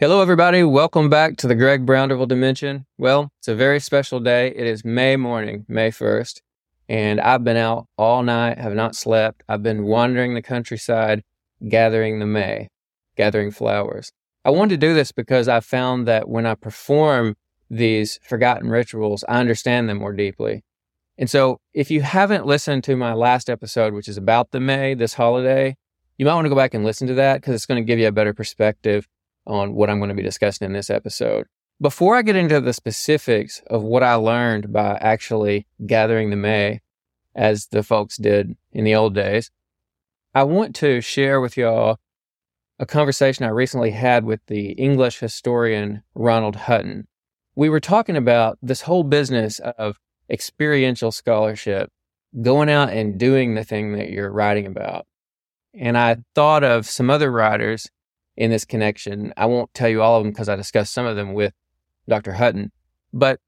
Hello, everybody. Welcome back to the Greg Brownderville Dimension. Well, it's a very special day. It is May morning, May 1st, and I've been out all night, have not slept. I've been wandering the countryside, gathering the May, gathering flowers. I wanted to do this because I found that when I perform these forgotten rituals, I understand them more deeply. And so, if you haven't listened to my last episode, which is about the May, this holiday, you might want to go back and listen to that because it's going to give you a better perspective on what I'm going to be discussing in this episode. Before I get into the specifics of what I learned by actually gathering the May, as the folks did in the old days, I want to share with y'all a conversation I recently had with the English historian Ronald Hutton. We were talking about this whole business of experiential scholarship, going out and doing the thing that you're writing about. And I thought of some other writers in this connection. I won't tell you all of them because I discussed some of them with Dr. Hutton, but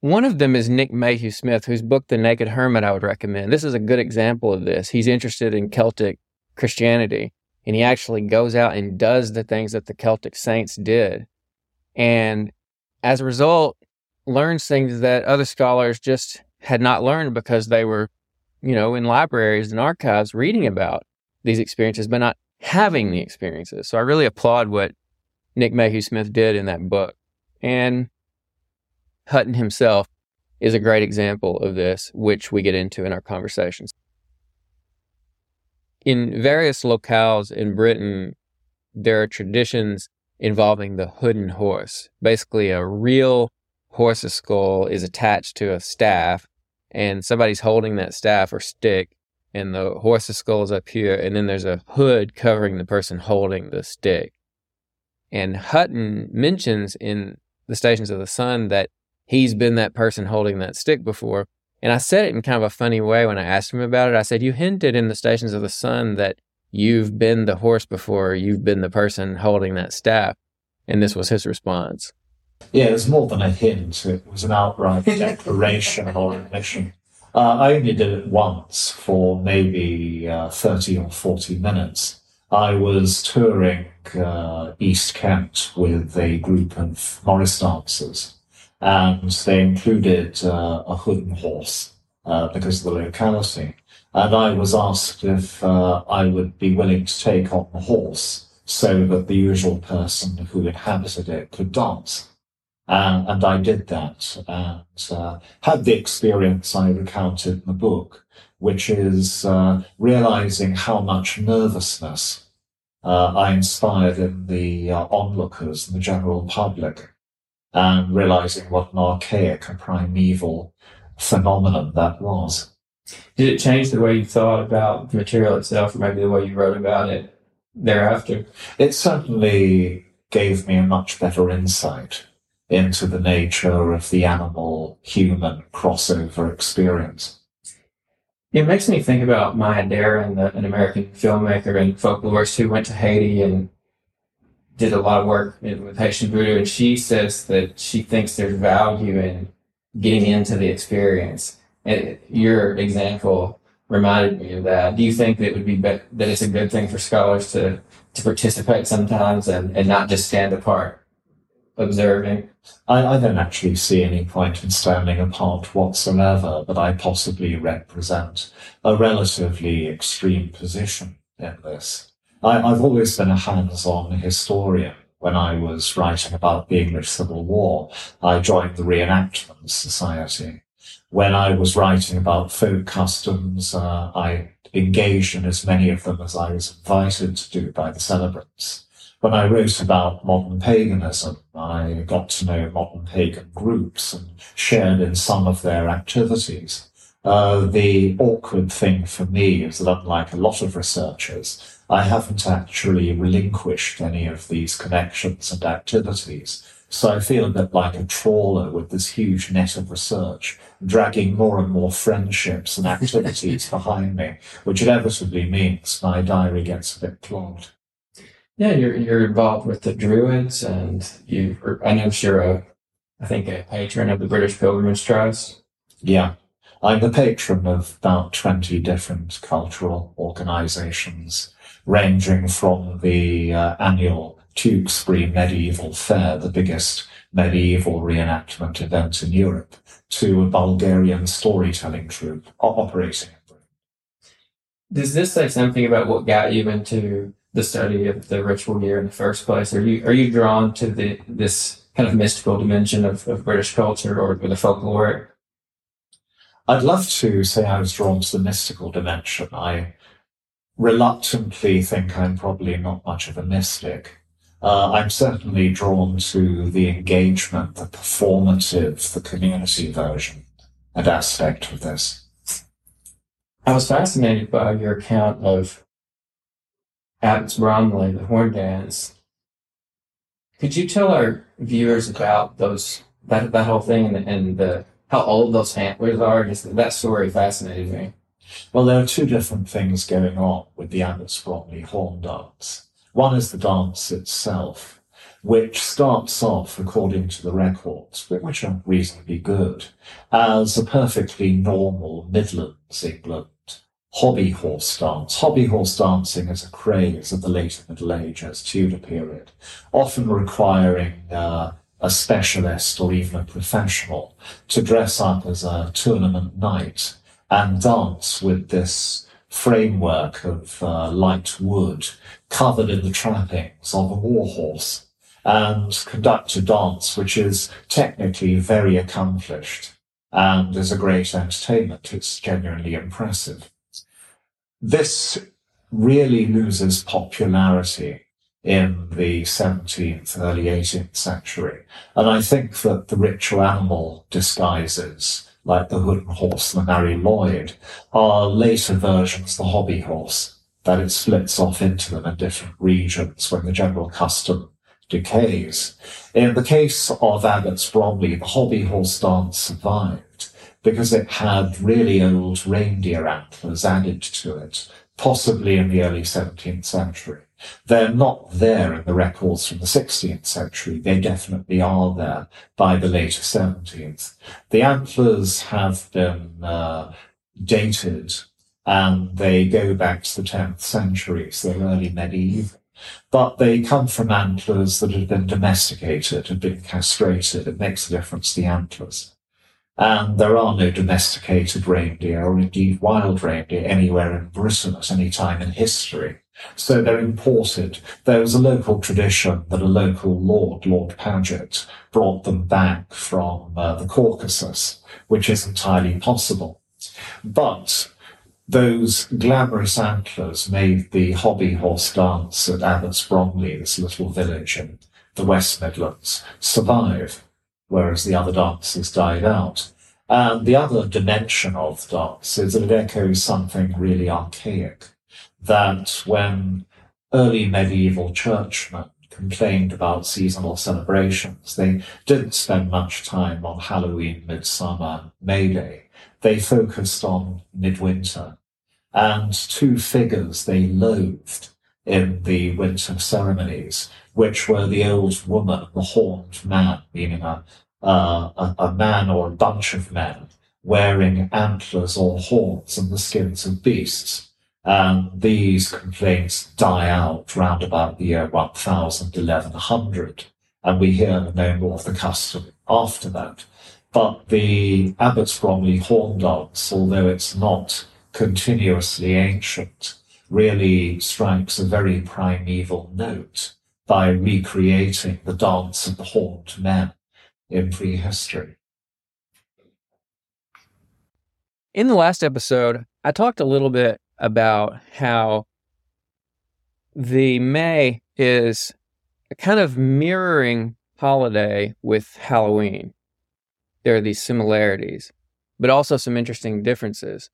one of them is Nick Mayhew Smith, whose book, The Naked Hermit, I would recommend. This is a good example of this. He's interested in Celtic Christianity, and he actually goes out and does the things that the Celtic saints did. And as a result, learns things that other scholars just had not learned because they were, you know, in libraries and archives reading about these experiences, but not having the experiences. So I really applaud what Nick Mayhew Smith did in that book. And Hutton himself is a great example of this, which we get into in our conversations. In various locales in Britain, there are traditions involving the hooden horse. Basically, a real horse's skull is attached to a staff, and somebody's holding that staff or stick, and the horse's skull is up here, and then there's a hood covering the person holding the stick. And Hutton mentions in the Stations of the Sun that he's been that person holding that stick before. And I said it in kind of a funny way when I asked him about it. I said, You hinted in the Stations of the Sun that you've been the horse before, you've been the person holding that staff. And this was his response. Yeah, it was more than a hint, it was an outright declaration or admission. Uh, I only did it once for maybe uh, 30 or 40 minutes. I was touring uh, East Kent with a group of Morris dancers, and they included uh, a hooden horse uh, because of the locality. And I was asked if uh, I would be willing to take on the horse so that the usual person who inhabited it could dance. Uh, and I did that and uh, had the experience I recounted in the book, which is uh, realizing how much nervousness uh, I inspired in the uh, onlookers and the general public, and realizing what an archaic and primeval phenomenon that was. Did it change the way you thought about the material itself, or maybe the way you wrote about it thereafter? It certainly gave me a much better insight into the nature of the animal human crossover experience. It makes me think about Maya Deren, an American filmmaker and folklorist who went to Haiti and did a lot of work with Haitian voodoo. And she says that she thinks there's value in getting into the experience. And your example reminded me of that. Do you think that it would be, be- that it's a good thing for scholars to, to participate sometimes and, and not just stand apart? Observing. I, I don't actually see any point in standing apart whatsoever, but I possibly represent a relatively extreme position in this. I, I've always been a hands-on historian. When I was writing about the English Civil War, I joined the Reenactment Society. When I was writing about folk customs, uh, I engaged in as many of them as I was invited to do by the celebrants when I wrote about modern paganism, I got to know modern pagan groups and shared in some of their activities. Uh, the awkward thing for me is that unlike a lot of researchers, I haven't actually relinquished any of these connections and activities. So I feel a bit like a trawler with this huge net of research, dragging more and more friendships and activities behind me, which inevitably means my diary gets a bit clogged. Yeah, you're you're involved with the Druids, and you. I know you're a, I think a patron of the British Pilgrimage Trust. Yeah, I'm the patron of about twenty different cultural organisations, ranging from the uh, annual Tewkesbury Medieval Fair, the biggest medieval reenactment event in Europe, to a Bulgarian storytelling troupe operating. Does this say something about what got you into the study of the ritual year in the first place? Are you are you drawn to the this kind of mystical dimension of, of British culture or, or the folklore? I'd love to say I was drawn to the mystical dimension. I reluctantly think I'm probably not much of a mystic. Uh, I'm certainly drawn to the engagement, the performative, the community version and aspect of this. I was fascinated by your account of Abbots Bromley, the horn dance. Could you tell our viewers about those that that whole thing and, and the how old those antlers are? Just that story fascinated me. Well, there are two different things going on with the Abbots Bromley horn dance. One is the dance itself, which starts off, according to the records, which are reasonably good, as a perfectly normal Midlands England hobby horse dance. Hobby horse dancing is a craze of the later Middle Ages, Tudor period, often requiring uh, a specialist or even a professional to dress up as a tournament knight and dance with this framework of uh, light wood covered in the trappings of a war horse and conduct a dance which is technically very accomplished and is a great entertainment. It's genuinely impressive. This really loses popularity in the 17th, early 18th century. And I think that the ritual animal disguises like the Hooden Horse and the Mari Lwyd, are later versions the hobby horse, that it splits off into them in different regions when the general custom decays. In the case of Abbots Bromley, the hobby horse dance survived because it had really old reindeer antlers added to it, possibly in the early 17th century. They're not there in the records from the 16th century. They definitely are there by the later 17th. The antlers have been uh, dated and they go back to the 10th century, so early medieval. But they come from antlers that have been domesticated, have been castrated. It makes a difference the antlers. And there are no domesticated reindeer or indeed wild reindeer anywhere in Britain at any time in history. So they're imported. There was a local tradition that a local lord, Lord Paget, brought them back from uh, the Caucasus, which is entirely possible. But those glamorous antlers made the hobby horse dance at Abbots Bromley, this little village in the West Midlands, survive, whereas the other dances died out. And the other dimension of dance is that it echoes something really archaic that when early medieval churchmen complained about seasonal celebrations, they didn't spend much time on Halloween, Midsummer, May Day. They focused on midwinter. And two figures they loathed in the winter ceremonies, which were the old woman, the horned man, meaning a, uh, a, a man or a bunch of men wearing antlers or horns and the skins of beasts and these complaints die out round about the year 1000, 1100, and we hear no more of the custom after that. But the Abbots Bromley horn dance, although it's not continuously ancient, really strikes a very primeval note by recreating the dance of the horned men in prehistory. In the last episode, I talked a little bit about how the May is a kind of mirroring holiday with Halloween. There are these similarities, but also some interesting differences.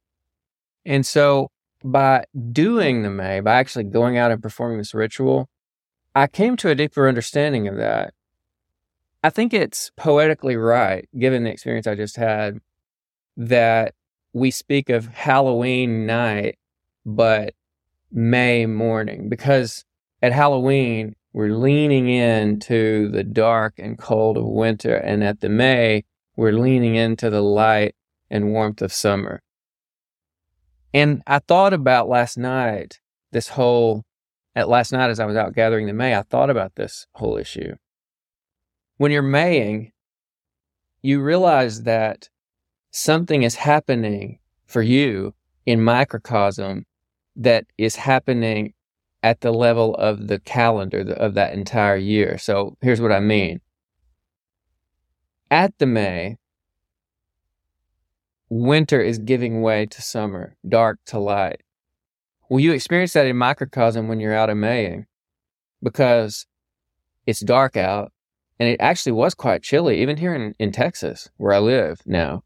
And so by doing the May, by actually going out and performing this ritual, I came to a deeper understanding of that. I think it's poetically right, given the experience I just had, that we speak of Halloween night but May morning because at Halloween, we're leaning into the dark and cold of winter. And at the May, we're leaning into the light and warmth of summer. And I thought about last night this whole at last night as I was out gathering the May, I thought about this whole issue. When you're Maying, you realize that something is happening for you in microcosm that is happening at the level of the calendar of that entire year. So here's what I mean. At the May, winter is giving way to summer, dark to light. Well, you experience that in microcosm when you're out in Maying because it's dark out and it actually was quite chilly, even here in, in Texas, where I live now.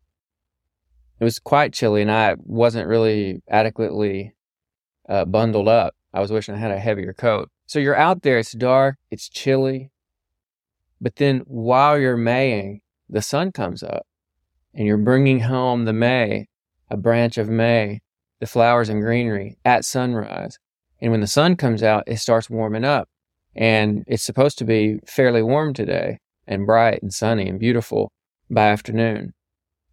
It was quite chilly and I wasn't really adequately uh, bundled up. I was wishing I had a heavier coat. So you're out there, it's dark, it's chilly. But then while you're Maying, the sun comes up and you're bringing home the May, a branch of May, the flowers and greenery at sunrise. And when the sun comes out, it starts warming up. And it's supposed to be fairly warm today and bright and sunny and beautiful by afternoon.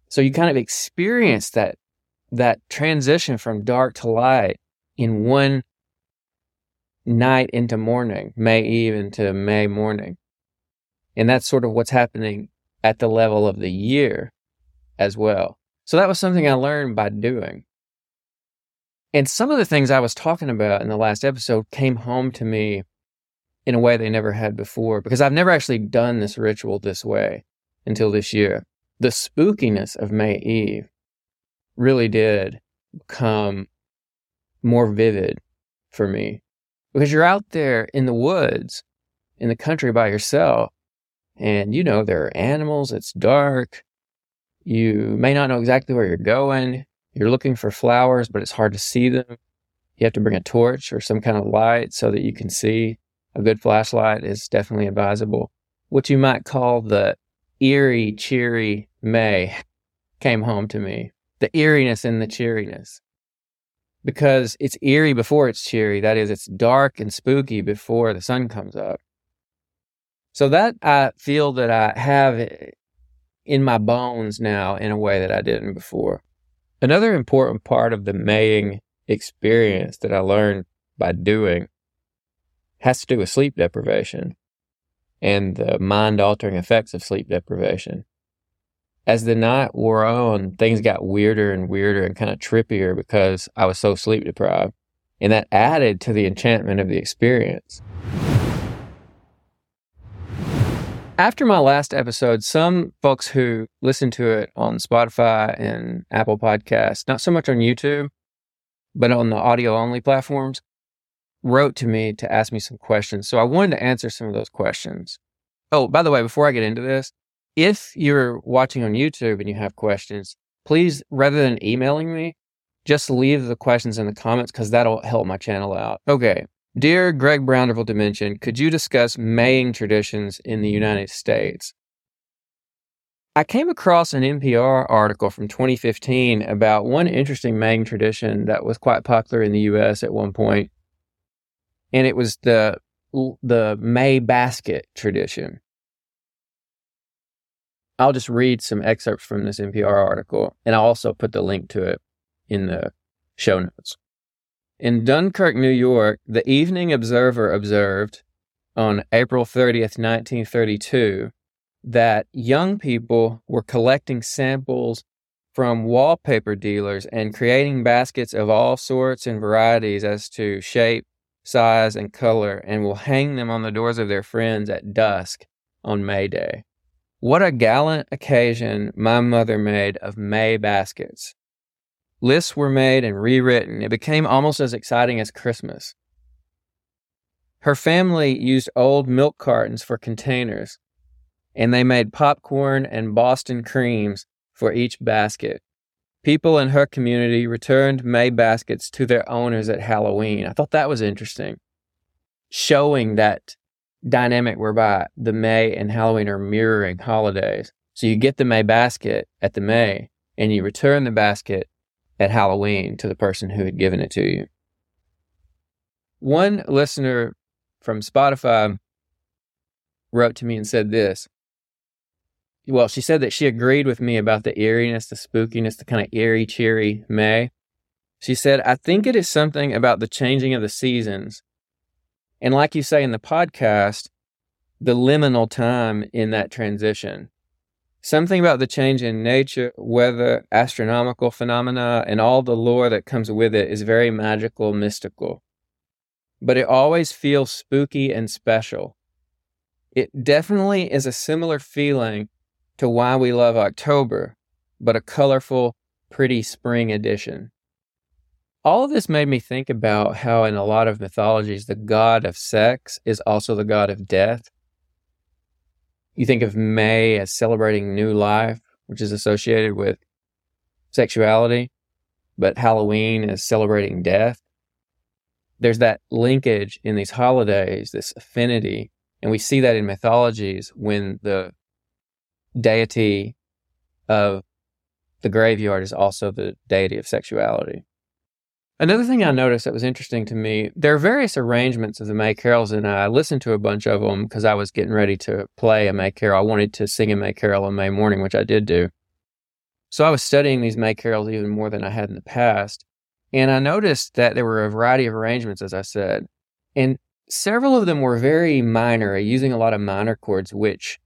So you kind of experience that that transition from dark to light in one night into morning, May Eve into May morning. And that's sort of what's happening at the level of the year as well. So that was something I learned by doing. And some of the things I was talking about in the last episode came home to me in a way they never had before because I've never actually done this ritual this way until this year. The spookiness of May Eve really did become more vivid for me because you're out there in the woods in the country by yourself and you know there are animals it's dark you may not know exactly where you're going you're looking for flowers but it's hard to see them you have to bring a torch or some kind of light so that you can see a good flashlight is definitely advisable what you might call the eerie cheery may came home to me the eeriness and the cheeriness because it's eerie before it's cheery. That is, it's dark and spooky before the sun comes up. So that I feel that I have in my bones now in a way that I didn't before. Another important part of the maying experience that I learned by doing has to do with sleep deprivation and the mind altering effects of sleep deprivation as the night wore on, things got weirder and weirder and kind of trippier because I was so sleep deprived. And that added to the enchantment of the experience. After my last episode, some folks who listened to it on Spotify and Apple Podcasts, not so much on YouTube, but on the audio only platforms, wrote to me to ask me some questions. So I wanted to answer some of those questions. Oh, by the way, before I get into this, if you're watching on YouTube and you have questions, please, rather than emailing me, just leave the questions in the comments because that'll help my channel out. Okay. Dear Greg Brownderville Dimension, could you discuss Maying traditions in the mm-hmm. United States? I came across an NPR article from 2015 about one interesting Maying tradition that was quite popular in the US at one point, and it was the the May basket tradition. I'll just read some excerpts from this NPR article, and I'll also put the link to it in the show notes. In Dunkirk, New York, the Evening Observer observed on April 30th, 1932, that young people were collecting samples from wallpaper dealers and creating baskets of all sorts and varieties as to shape, size, and color, and will hang them on the doors of their friends at dusk on May Day. What a gallant occasion my mother made of May baskets. Lists were made and rewritten. It became almost as exciting as Christmas. Her family used old milk cartons for containers, and they made popcorn and Boston creams for each basket. People in her community returned May baskets to their owners at Halloween. I thought that was interesting, showing that dynamic whereby the May and Halloween are mirroring holidays. So you get the May basket at the May and you return the basket at Halloween to the person who had given it to you. One listener from Spotify wrote to me and said this. Well, she said that she agreed with me about the eeriness, the spookiness, the kind of eerie, cheery May. She said, I think it is something about the changing of the seasons And like you say in the podcast, the liminal time in that transition. Something about the change in nature, weather, astronomical phenomena, and all the lore that comes with it is very magical, mystical. But it always feels spooky and special. It definitely is a similar feeling to why we love October, but a colorful, pretty spring edition. All of this made me think about how, in a lot of mythologies, the god of sex is also the god of death. You think of May as celebrating new life, which is associated with sexuality, but Halloween is celebrating death. There's that linkage in these holidays, this affinity, and we see that in mythologies when the deity of the graveyard is also the deity of sexuality. Another thing I noticed that was interesting to me, there are various arrangements of the May carols, and I listened to a bunch of them because I was getting ready to play a May carol. I wanted to sing a May carol on May morning, which I did do. So I was studying these May carols even more than I had in the past. And I noticed that there were a variety of arrangements, as I said. And several of them were very minor, using a lot of minor chords, which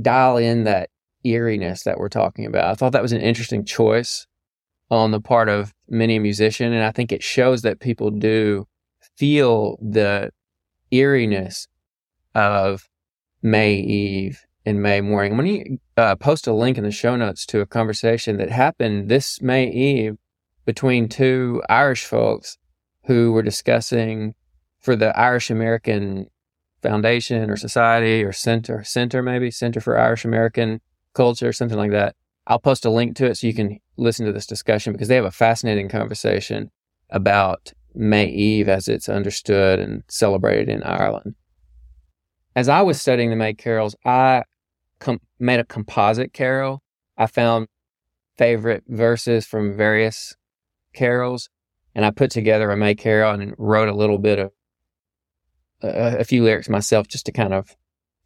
dial in that eeriness that we're talking about. I thought that was an interesting choice on the part of many a musician, and I think it shows that people do feel the eeriness of May Eve and May morning. When you uh, post a link in the show notes to a conversation that happened this May Eve between two Irish folks who were discussing for the Irish American Foundation or Society or Center, Center maybe, Center for Irish American Culture, or something like that. I'll post a link to it so you can listen to this discussion because they have a fascinating conversation about May Eve as it's understood and celebrated in Ireland. As I was studying the May carols, I com- made a composite carol. I found favorite verses from various carols and I put together a May carol and wrote a little bit of a, a few lyrics myself just to kind of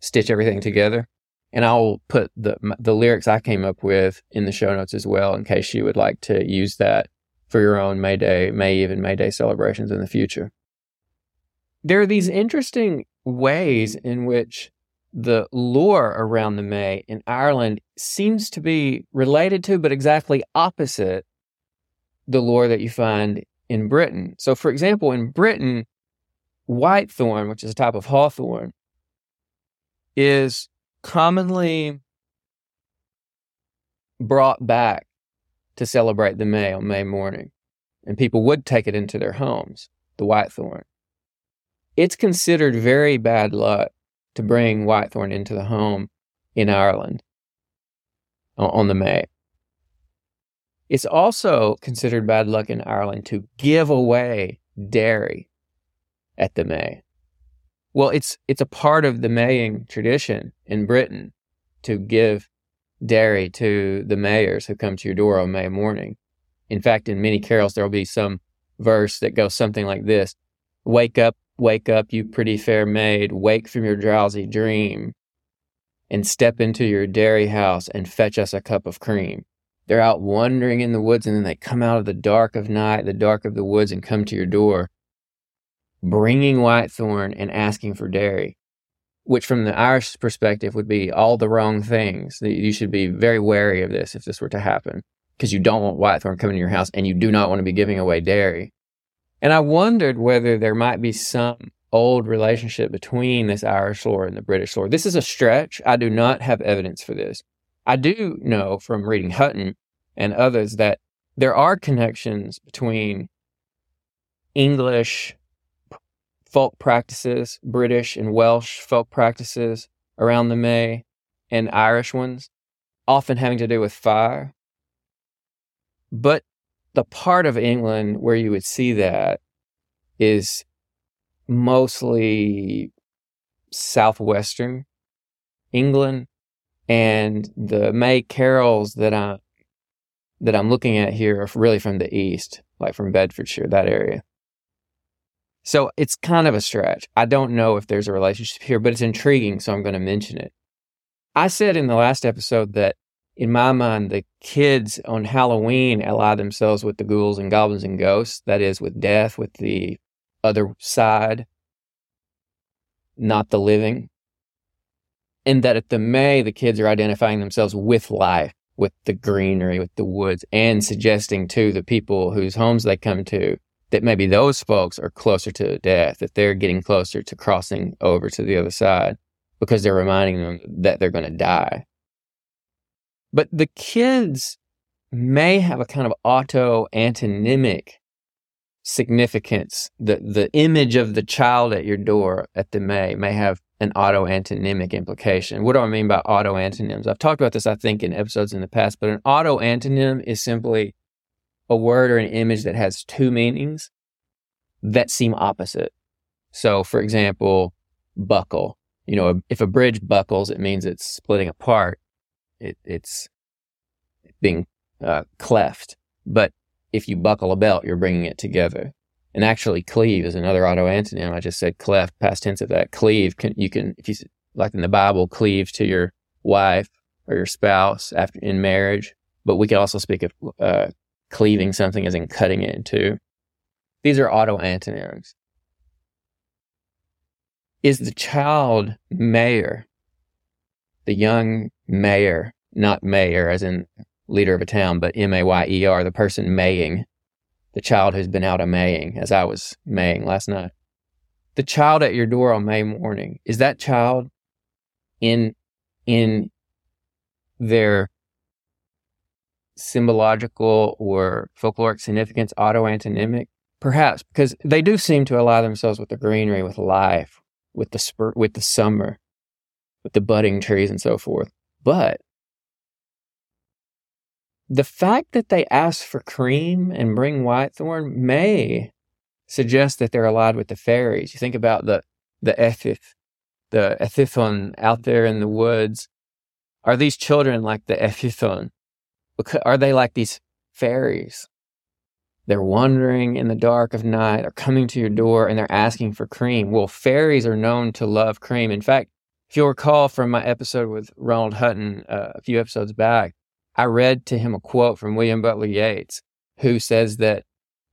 stitch everything together. And I'll put the the lyrics I came up with in the show notes as well, in case you would like to use that for your own May Day, May Eve, and May Day celebrations in the future. There are these interesting ways in which the lore around the May in Ireland seems to be related to, but exactly opposite the lore that you find in Britain. So, for example, in Britain, whitethorn, which is a type of hawthorn, is commonly brought back to celebrate the May on May morning. And people would take it into their homes, the whitethorn. It's considered very bad luck to bring whitethorn into the home in Ireland on the May. It's also considered bad luck in Ireland to give away dairy at the May. Well, it's it's a part of the Maying tradition in Britain to give dairy to the mayers who come to your door on May morning. In fact, in many carols there'll be some verse that goes something like this: "Wake up, wake up, you pretty fair maid, wake from your drowsy dream, and step into your dairy house and fetch us a cup of cream." They're out wandering in the woods, and then they come out of the dark of night, the dark of the woods, and come to your door bringing whitethorn and asking for dairy, which from the Irish perspective would be all the wrong things. You should be very wary of this if this were to happen because you don't want whitethorn coming to your house and you do not want to be giving away dairy. And I wondered whether there might be some old relationship between this Irish lore and the British lore. This is a stretch. I do not have evidence for this. I do know from reading Hutton and others that there are connections between English folk practices, British and Welsh folk practices around the May, and Irish ones, often having to do with fire. But the part of England where you would see that is mostly southwestern England, and the May carols that I that I'm looking at here are really from the east, like from Bedfordshire, that area. So it's kind of a stretch. I don't know if there's a relationship here, but it's intriguing, so I'm going to mention it. I said in the last episode that in my mind, the kids on Halloween ally themselves with the ghouls and goblins and ghosts, that is, with death, with the other side not the living. And that at the May, the kids are identifying themselves with life, with the greenery, with the woods, and suggesting to the people whose homes they come to that maybe those folks are closer to death, that they're getting closer to crossing over to the other side because they're reminding them that they're going to die. But the kids may have a kind of auto antonymic significance. The, the image of the child at your door at the May may have an auto antonymic implication. What do I mean by auto antonyms? I've talked about this, I think, in episodes in the past, but an auto antonym is simply a word or an image that has two meanings that seem opposite. So, for example, buckle. You know, if a bridge buckles, it means it's splitting apart. It, it's being uh, cleft. But if you buckle a belt, you're bringing it together. And actually, cleave is another auto antonym. I just said cleft, past tense of that. Cleave, can, you can, if you, like in the Bible, cleave to your wife or your spouse after in marriage. But we can also speak of uh, cleaving something as in cutting it in two. These are auto antonyms. Is the child mayer, the young mayer, not mayor as in leader of a town, but M A Y E R, the person maying, the child who's been out a maying, as I was maying last night. The child at your door on May morning, is that child in in their symbological or folkloric significance auto antonymic? Perhaps, because they do seem to ally themselves with the greenery, with life, with the spur, with the summer, with the budding trees and so forth. But the fact that they ask for cream and bring whitethorn may suggest that they're allied with the fairies. You think about the the Ethith, the Ethithon out there in the woods. Are these children like the Ethithon? Are they like these fairies? They're wandering in the dark of night, they're coming to your door and they're asking for cream. Well, fairies are known to love cream. In fact, if you'll recall from my episode with Ronald Hutton uh, a few episodes back, I read to him a quote from William Butler Yeats, who says that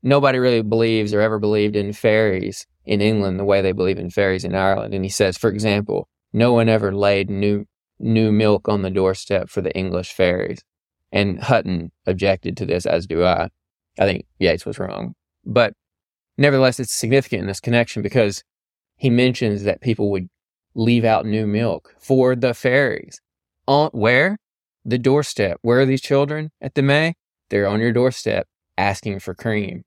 nobody really believes or ever believed in fairies in England the way they believe in fairies in Ireland. And he says, for example, no one ever laid new new milk on the doorstep for the English fairies. And Hutton objected to this, as do I. I think Yeats was wrong. But nevertheless, it's significant in this connection because he mentions that people would leave out new milk for the fairies. On where? the doorstep. Where are these children at the May? They're on your doorstep asking for cream.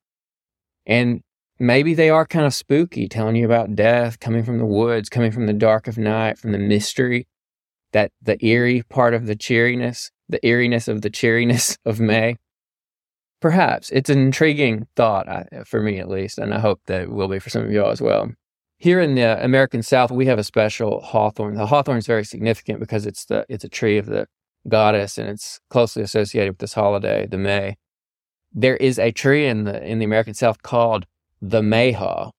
And maybe they are kind of spooky, telling you about death coming from the woods, coming from the dark of night, from the mystery, that the eerie part of the cheeriness, the eeriness of the cheeriness of May. Perhaps it's an intriguing thought for me, at least, and I hope that it will be for some of y'all as well. Here in the American South, we have a special hawthorn. The hawthorn is very significant because it's the it's a tree of the goddess and it's closely associated with this holiday, the May. There is a tree in the in the American South called the Mayhaw.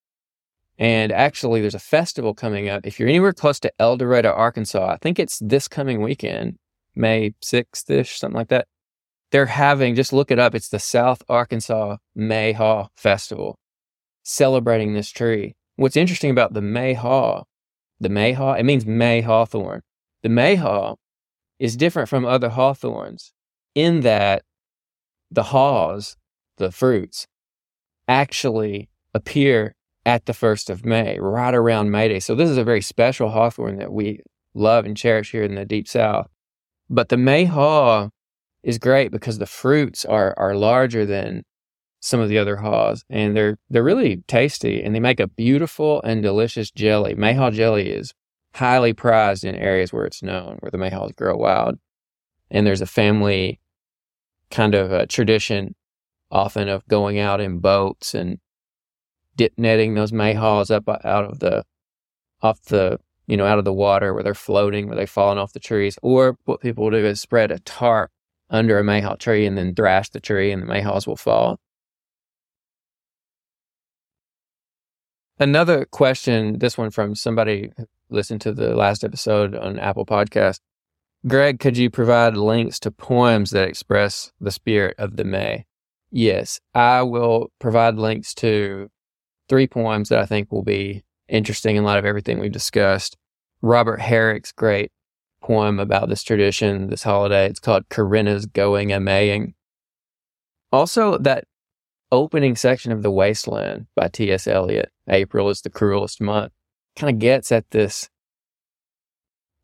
And actually there's a festival coming up. If you're anywhere close to El Dorado, Arkansas, I think it's this coming weekend, May 6th ish, something like that. They're having, just look it up, it's the South Arkansas Mayhaw Festival, celebrating this tree. What's interesting about the Mayhaw, the Mayhaw, it means May hawthorn. The Mayhaw is different from other hawthorns in that the haws, the fruits, actually appear at the 1st of May, right around May Day. So this is a very special hawthorn that we love and cherish here in the deep south. But the May haw is great because the fruits are are larger than some of the other haws and they're they're really tasty and they make a beautiful and delicious jelly. Mayhaw jelly is highly prized in areas where it's known, where the mayhaws grow wild. And there's a family kind of a tradition often of going out in boats and dip netting those mayhaws up out of the off the you know out of the water where they're floating where they're falling off the trees or what people will do is spread a tarp under a mayhaw tree and then thrash the tree and the mayhaws will fall another question this one from somebody who listened to the last episode on Apple Podcast. Greg, could you provide links to poems that express the spirit of the May? Yes, I will provide links to three poems that I think will be interesting in light of everything we've discussed. Robert Herrick's great poem about this tradition, this holiday. It's called Corinna's Going a Maying. Also, that opening section of The Wasteland by T.S. Eliot, April is the cruelest month, kind of gets at this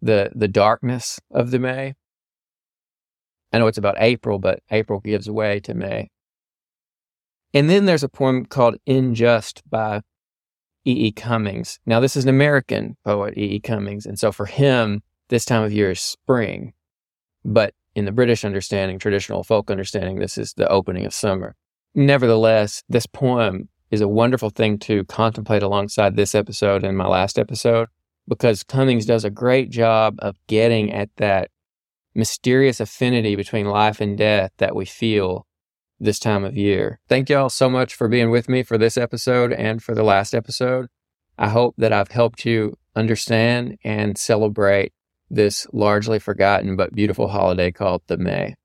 the the darkness of the May. I know it's about April, but April gives way to May. And then there's a poem called In Just by E. E. Cummings. Now, this is an American poet, E. E. Cummings. And so for him, this time of year is spring. But in the British understanding, traditional folk understanding, this is the opening of summer. Nevertheless, this poem is a wonderful thing to contemplate alongside this episode and my last episode because Cummings does a great job of getting at that mysterious affinity between life and death that we feel this time of year. Thank y'all so much for being with me for this episode and for the last episode. I hope that I've helped you understand and celebrate this largely forgotten but beautiful holiday called the May.